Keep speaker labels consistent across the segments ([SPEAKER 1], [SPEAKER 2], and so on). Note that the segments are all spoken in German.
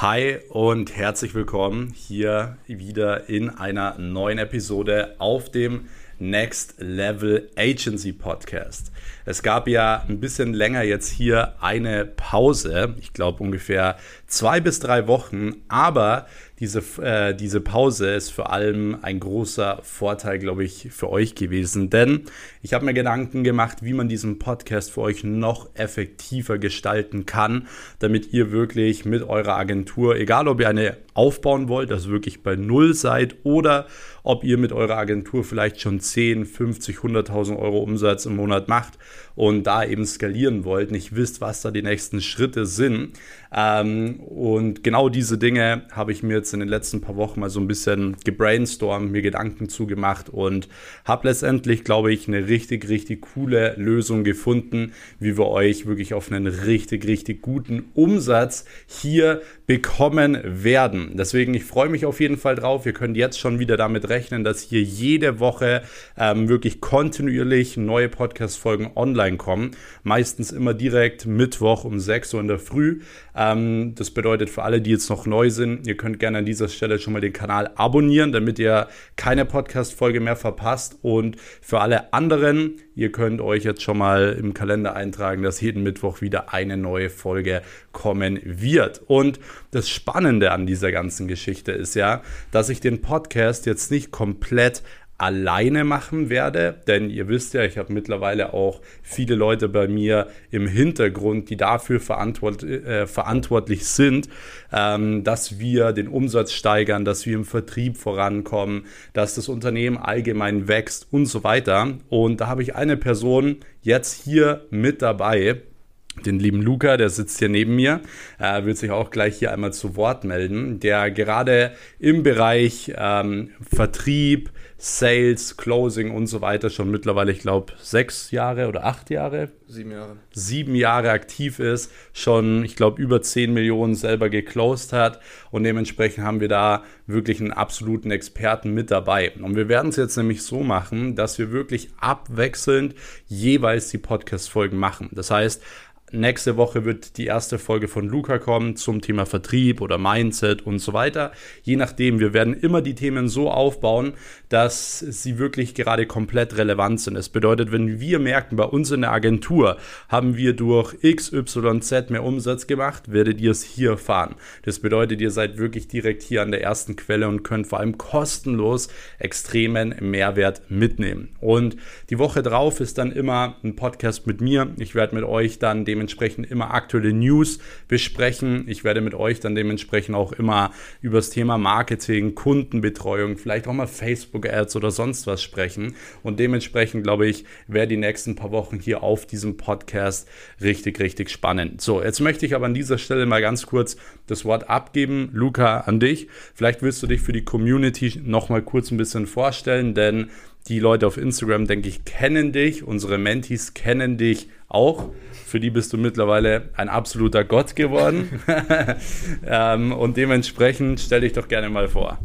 [SPEAKER 1] Hi und herzlich willkommen hier wieder in einer neuen Episode auf dem Next Level Agency Podcast. Es gab ja ein bisschen länger jetzt hier eine Pause, ich glaube ungefähr zwei bis drei Wochen, aber diese, äh, diese Pause ist vor allem ein großer Vorteil, glaube ich, für euch gewesen. Denn ich habe mir Gedanken gemacht, wie man diesen Podcast für euch noch effektiver gestalten kann, damit ihr wirklich mit eurer Agentur, egal ob ihr eine aufbauen wollt, also wirklich bei Null seid oder ob ihr mit eurer Agentur vielleicht schon 10, 50, 100.000 Euro Umsatz im Monat macht und da eben skalieren wollt, nicht wisst, was da die nächsten Schritte sind. Ähm, und genau diese Dinge habe ich mir jetzt in den letzten paar Wochen mal so ein bisschen gebrainstormt, mir Gedanken zugemacht und habe letztendlich, glaube ich, eine richtig, richtig coole Lösung gefunden, wie wir euch wirklich auf einen richtig, richtig guten Umsatz hier bekommen werden. Deswegen, ich freue mich auf jeden Fall drauf. Ihr könnt jetzt schon wieder damit rechnen, dass hier jede Woche ähm, wirklich kontinuierlich neue Podcast-Folgen online kommen. Meistens immer direkt Mittwoch um 6 Uhr in der Früh. Ähm, das bedeutet für alle, die jetzt noch neu sind, ihr könnt gerne an dieser Stelle schon mal den Kanal abonnieren, damit ihr keine Podcast-Folge mehr verpasst. Und für alle anderen, ihr könnt euch jetzt schon mal im Kalender eintragen, dass jeden Mittwoch wieder eine neue Folge kommen wird. Und das Spannende an dieser ganzen Geschichte ist ja, dass ich den Podcast jetzt nicht komplett alleine machen werde, denn ihr wisst ja, ich habe mittlerweile auch viele Leute bei mir im Hintergrund, die dafür verantwort äh, verantwortlich sind, ähm, dass wir den Umsatz steigern, dass wir im Vertrieb vorankommen, dass das Unternehmen allgemein wächst und so weiter. Und da habe ich eine Person jetzt hier mit dabei, den lieben Luca, der sitzt hier neben mir, äh, wird sich auch gleich hier einmal zu Wort melden, der gerade im Bereich ähm, Vertrieb, Sales, Closing und so weiter schon mittlerweile, ich glaube, sechs Jahre oder acht Jahre?
[SPEAKER 2] Sieben Jahre.
[SPEAKER 1] Sieben Jahre aktiv ist, schon, ich glaube, über zehn Millionen selber geclosed hat und dementsprechend haben wir da wirklich einen absoluten Experten mit dabei. Und wir werden es jetzt nämlich so machen, dass wir wirklich abwechselnd jeweils die Podcast-Folgen machen. Das heißt, Nächste Woche wird die erste Folge von Luca kommen zum Thema Vertrieb oder Mindset und so weiter. Je nachdem, wir werden immer die Themen so aufbauen, dass sie wirklich gerade komplett relevant sind. Es bedeutet, wenn wir merken, bei uns in der Agentur haben wir durch X, Y, Z mehr Umsatz gemacht, werdet ihr es hier fahren. Das bedeutet, ihr seid wirklich direkt hier an der ersten Quelle und könnt vor allem kostenlos extremen Mehrwert mitnehmen. Und die Woche drauf ist dann immer ein Podcast mit mir. Ich werde mit euch dann dem dementsprechend immer aktuelle News besprechen. Ich werde mit euch dann dementsprechend auch immer über das Thema Marketing, Kundenbetreuung, vielleicht auch mal Facebook-Ads oder sonst was sprechen. Und dementsprechend, glaube ich, wäre die nächsten paar Wochen hier auf diesem Podcast richtig, richtig spannend. So, jetzt möchte ich aber an dieser Stelle mal ganz kurz das Wort abgeben. Luca, an dich. Vielleicht willst du dich für die Community noch mal kurz ein bisschen vorstellen, denn die Leute auf Instagram, denke ich, kennen dich. Unsere Mentees kennen dich auch. Für die bist du mittlerweile ein absoluter Gott geworden. ähm, und dementsprechend stell dich doch gerne mal vor.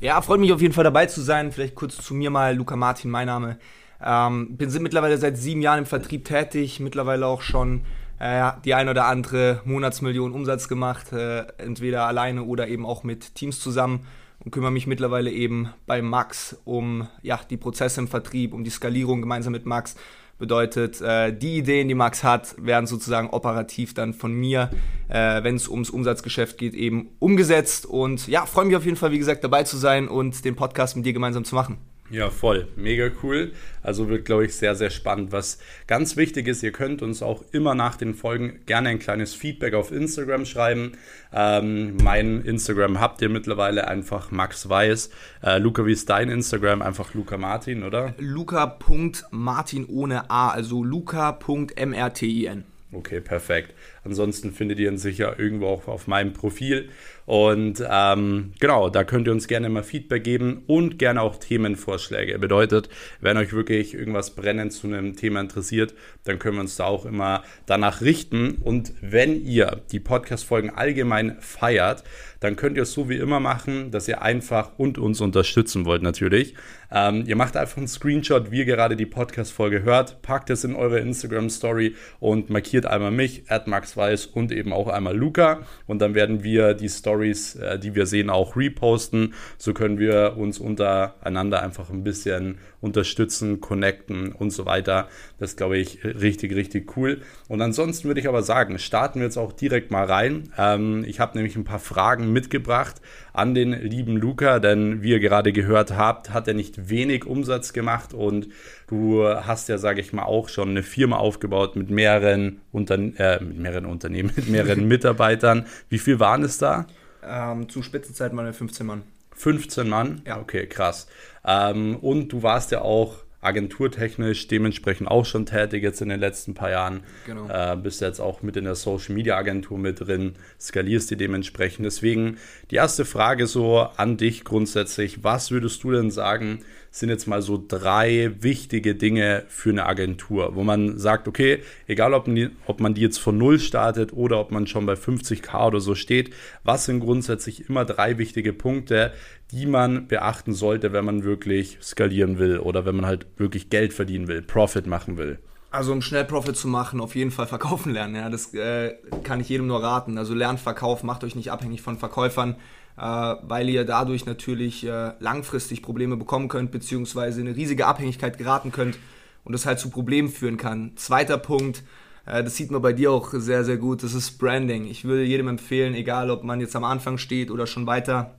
[SPEAKER 2] Ja, freut mich auf jeden Fall dabei zu sein. Vielleicht kurz zu mir mal, Luca Martin, mein Name. Ähm, bin mittlerweile seit sieben Jahren im Vertrieb tätig, mittlerweile auch schon äh, die ein oder andere Monatsmillion Umsatz gemacht, äh, entweder alleine oder eben auch mit Teams zusammen und kümmere mich mittlerweile eben bei Max um ja, die Prozesse im Vertrieb, um die Skalierung gemeinsam mit Max. Bedeutet, äh, die Ideen, die Max hat, werden sozusagen operativ dann von mir, äh, wenn es ums Umsatzgeschäft geht, eben umgesetzt. Und ja, freue mich auf jeden Fall, wie gesagt, dabei zu sein und den Podcast mit dir gemeinsam zu machen.
[SPEAKER 1] Ja, voll. Mega cool. Also wird, glaube ich, sehr, sehr spannend. Was ganz wichtig ist, ihr könnt uns auch immer nach den Folgen gerne ein kleines Feedback auf Instagram schreiben. Ähm, mein Instagram habt ihr mittlerweile einfach Max Weiß. Äh, Luca, wie ist dein Instagram? Einfach Luca Martin, oder?
[SPEAKER 2] Luca.martin ohne A, also luca.mrtin.
[SPEAKER 1] Okay, perfekt. Ansonsten findet ihr ihn sicher irgendwo auch auf meinem Profil. Und ähm, genau, da könnt ihr uns gerne mal Feedback geben und gerne auch Themenvorschläge. Bedeutet, wenn euch wirklich irgendwas brennend zu einem Thema interessiert, dann können wir uns da auch immer danach richten. Und wenn ihr die Podcast-Folgen allgemein feiert, dann könnt ihr es so wie immer machen, dass ihr einfach und uns unterstützen wollt natürlich. Ähm, ihr macht einfach einen Screenshot, wie ihr gerade die Podcast-Folge hört, packt es in eure Instagram-Story und markiert einmal mich, at Max Weiß und eben auch einmal Luca. Und dann werden wir die Stories, äh, die wir sehen, auch reposten. So können wir uns untereinander einfach ein bisschen unterstützen, connecten und so weiter. Das glaube ich, richtig, richtig cool. Und ansonsten würde ich aber sagen, starten wir jetzt auch direkt mal rein. Ähm, ich habe nämlich ein paar Fragen mitgebracht an den lieben Luca, denn wie ihr gerade gehört habt, hat er nicht wenig Umsatz gemacht und du hast ja, sage ich mal, auch schon eine Firma aufgebaut mit mehreren, Unter äh, mit mehreren Unternehmen, mit mehreren Mitarbeitern. Wie viel waren es da?
[SPEAKER 2] Ähm, zu Spitzenzeiten waren wir 15 Mann.
[SPEAKER 1] 15 Mann? Ja. Okay, krass. Ähm, und du warst ja auch agenturtechnisch dementsprechend auch schon tätig jetzt in den letzten paar Jahren. Genau. Äh, bist jetzt auch mit in der Social Media Agentur mit drin, skalierst die dementsprechend. Deswegen die erste Frage so an dich grundsätzlich. Was würdest du denn sagen, sind jetzt mal so drei wichtige Dinge für eine Agentur, wo man sagt, okay, egal ob, ob man die jetzt von Null startet oder ob man schon bei 50k oder so steht, was sind grundsätzlich immer drei wichtige Punkte, die man beachten sollte, wenn man wirklich skalieren will oder wenn man halt wirklich Geld verdienen will, Profit machen will?
[SPEAKER 2] Also um schnell Profit zu machen, auf jeden Fall verkaufen lernen. Ja, das äh, kann ich jedem nur raten. Also lernt Verkauf, macht euch nicht abhängig von Verkäufern. Äh, weil ihr dadurch natürlich äh, langfristig Probleme bekommen könnt, beziehungsweise in eine riesige Abhängigkeit geraten könnt und das halt zu Problemen führen kann. Zweiter Punkt, äh, das sieht man bei dir auch sehr, sehr gut, das ist Branding. Ich würde jedem empfehlen, egal ob man jetzt am Anfang steht oder schon weiter,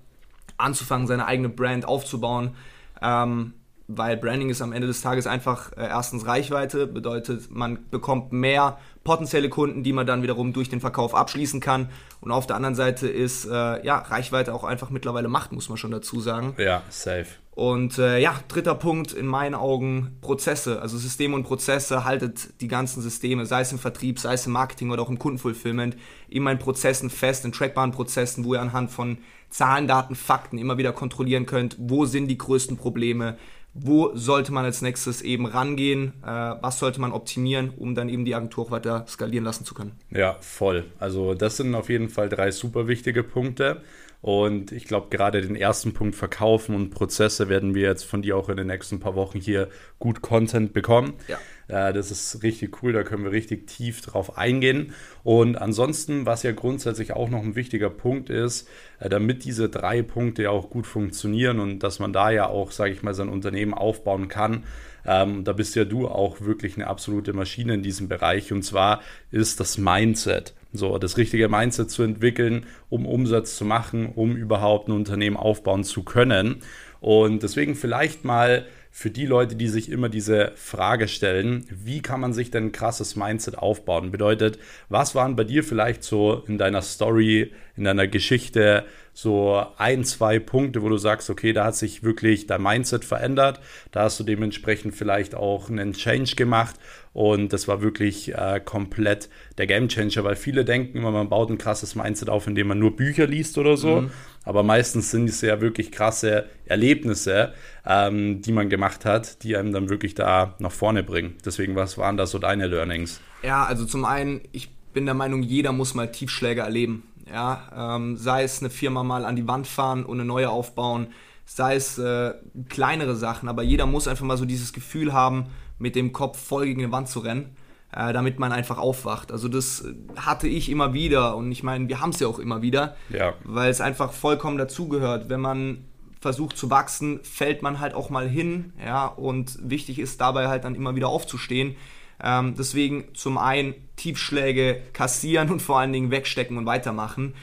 [SPEAKER 2] anzufangen, seine eigene Brand aufzubauen. Ähm, weil Branding ist am Ende des Tages einfach äh, erstens Reichweite, bedeutet, man bekommt mehr potenzielle Kunden, die man dann wiederum durch den Verkauf abschließen kann. Und auf der anderen Seite ist äh, ja Reichweite auch einfach mittlerweile Macht, muss man schon dazu sagen.
[SPEAKER 1] Ja, safe.
[SPEAKER 2] Und äh, ja, dritter Punkt in meinen Augen Prozesse. Also Systeme und Prozesse haltet die ganzen Systeme, sei es im Vertrieb, sei es im Marketing oder auch im Kundenfulfillment, immer in Prozessen fest, in trackbaren Prozessen, wo ihr anhand von Zahlen, Daten, Fakten immer wieder kontrollieren könnt, wo sind die größten Probleme, wo sollte man als nächstes eben rangehen, äh, was sollte man optimieren, um dann eben die Agentur auch weiter skalieren lassen zu können.
[SPEAKER 1] Ja, voll. Also das sind auf jeden Fall drei super wichtige Punkte. Und ich glaube, gerade den ersten Punkt Verkaufen und Prozesse werden wir jetzt von dir auch in den nächsten paar Wochen hier gut Content bekommen. Ja. Das ist richtig cool, da können wir richtig tief drauf eingehen. Und ansonsten, was ja grundsätzlich auch noch ein wichtiger Punkt ist, äh, damit diese drei Punkte ja auch gut funktionieren und dass man da ja auch, sage ich mal, sein Unternehmen aufbauen kann, ähm, da bist ja du auch wirklich eine absolute Maschine in diesem Bereich. Und zwar ist das Mindset. So, das richtige Mindset zu entwickeln, um Umsatz zu machen, um überhaupt ein Unternehmen aufbauen zu können. Und deswegen vielleicht mal für die Leute, die sich immer diese Frage stellen, wie kann man sich denn ein krasses Mindset aufbauen? Bedeutet, was waren bei dir vielleicht so in deiner Story, in deiner Geschichte so ein, zwei Punkte, wo du sagst, okay, da hat sich wirklich dein Mindset verändert, da hast du dementsprechend vielleicht auch einen Change gemacht und das war wirklich äh, komplett der Game Changer, weil viele denken immer, man baut ein krasses Mindset auf, indem man nur Bücher liest oder so, mhm. aber meistens sind es ja wirklich krasse Erlebnisse, ähm, die man gemacht hat, die einem dann wirklich da nach vorne bringen. Deswegen, was waren da so deine Learnings?
[SPEAKER 2] Ja, also zum einen, ich bin der Meinung, jeder muss mal Tiefschläge erleben. Ja, ähm, sei es eine Firma mal an die Wand fahren und eine neue aufbauen, sei es äh, kleinere Sachen, aber jeder muss einfach mal so dieses Gefühl haben, mit dem Kopf voll gegen die Wand zu rennen, äh, damit man einfach aufwacht. Also das hatte ich immer wieder und ich meine, wir haben es ja auch immer wieder, ja. weil es einfach vollkommen dazugehört. Wenn man versucht zu wachsen, fällt man halt auch mal hin, ja, und wichtig ist dabei halt dann immer wieder aufzustehen ähm, deswegen zum einen Tiefschläge kassieren und vor allen Dingen wegstecken und weitermachen.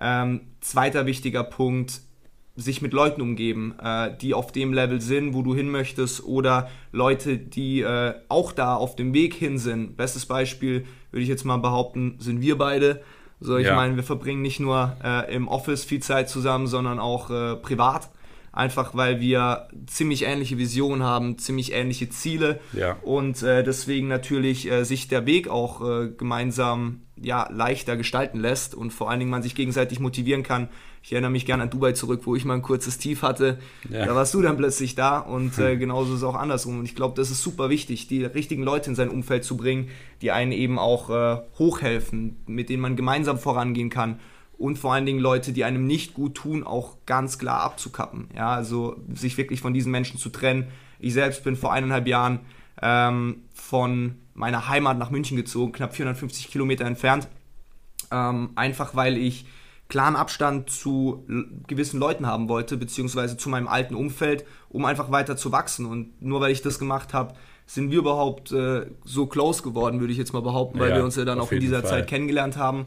[SPEAKER 2] Ähm, zweiter wichtiger Punkt, sich mit Leuten umgeben, äh, die auf dem Level sind, wo du hin möchtest, oder Leute, die äh, auch da auf dem Weg hin sind. Bestes Beispiel würde ich jetzt mal behaupten, sind wir beide. So, ich ja. meine, wir verbringen nicht nur äh, im Office viel Zeit zusammen, sondern auch äh, privat einfach weil wir ziemlich ähnliche Visionen haben, ziemlich ähnliche Ziele ja. und äh, deswegen natürlich äh, sich der Weg auch äh, gemeinsam ja, leichter gestalten lässt und vor allen Dingen man sich gegenseitig motivieren kann. Ich erinnere mich gerne an Dubai zurück, wo ich mal ein kurzes Tief hatte. Ja. Da warst du dann plötzlich da und äh, genauso ist es auch andersrum. Und ich glaube, das ist super wichtig, die richtigen Leute in sein Umfeld zu bringen, die einen eben auch äh, hochhelfen, mit denen man gemeinsam vorangehen kann und vor allen Dingen Leute, die einem nicht gut tun, auch ganz klar abzukappen. Ja, also sich wirklich von diesen Menschen zu trennen. Ich selbst bin vor eineinhalb Jahren ähm, von meiner Heimat nach München gezogen, knapp 450 Kilometer entfernt. Ähm, einfach weil ich klaren Abstand zu gewissen Leuten haben wollte, beziehungsweise zu meinem alten Umfeld, um einfach weiter zu wachsen. Und nur weil ich das gemacht habe, sind wir überhaupt äh, so close geworden, würde ich jetzt mal behaupten, weil ja, wir uns ja dann auch in dieser Fall. Zeit kennengelernt haben.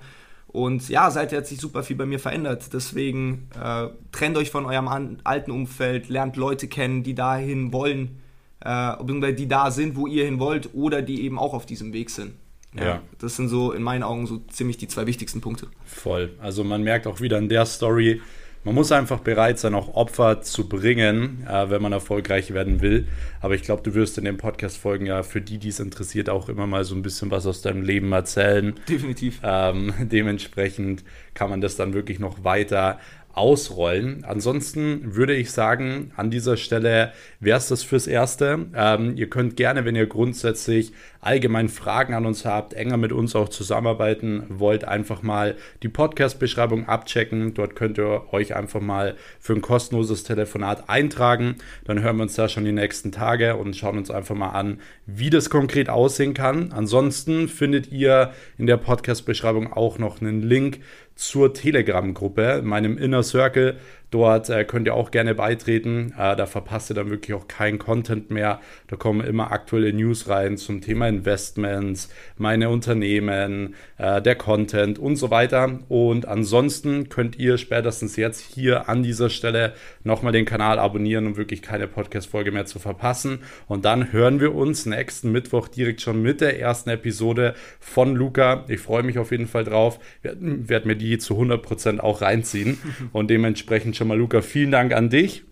[SPEAKER 2] Und ja, seither hat sich super viel bei mir verändert. Deswegen äh, trennt euch von eurem alten Umfeld, lernt Leute kennen, die dahin wollen, äh, die da sind, wo ihr hin wollt oder die eben auch auf diesem Weg sind. Ja, ja. Das sind so in meinen Augen so ziemlich die zwei wichtigsten Punkte.
[SPEAKER 1] Voll. Also man merkt auch wieder in der Story, man muss einfach bereit sein, auch Opfer zu bringen, äh, wenn man erfolgreich werden will. Aber ich glaube, du wirst in den Podcast-Folgen ja für die, die es interessiert, auch immer mal so ein bisschen was aus deinem Leben erzählen.
[SPEAKER 2] Definitiv.
[SPEAKER 1] Ähm, dementsprechend kann man das dann wirklich noch weiter ausrollen. Ansonsten würde ich sagen, an dieser Stelle wäre es das fürs Erste. Ähm, ihr könnt gerne, wenn ihr grundsätzlich allgemein Fragen an uns habt, enger mit uns auch zusammenarbeiten wollt, einfach mal die Podcast-Beschreibung abchecken. Dort könnt ihr euch einfach mal für ein kostenloses Telefonat eintragen. Dann hören wir uns da schon die nächsten Tage und schauen uns einfach mal an, wie das konkret aussehen kann. Ansonsten findet ihr in der Podcast-Beschreibung auch noch einen Link zur Telegram-Gruppe, meinem Inner Circle. Dort äh, könnt ihr auch gerne beitreten. Äh, da verpasst ihr dann wirklich auch keinen Content mehr. Da kommen immer aktuelle News rein zum Thema Investments, meine Unternehmen, äh, der Content und so weiter. Und ansonsten könnt ihr spätestens jetzt hier an dieser Stelle nochmal den Kanal abonnieren, um wirklich keine Podcast-Folge mehr zu verpassen. Und dann hören wir uns nächsten Mittwoch direkt schon mit der ersten Episode von Luca. Ich freue mich auf jeden Fall drauf. Werde mir die zu 100% auch reinziehen und dementsprechend schon schon mal, Luca, vielen Dank an dich.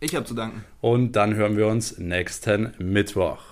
[SPEAKER 2] Ich habe zu danken.
[SPEAKER 1] Und dann hören wir uns nächsten Mittwoch.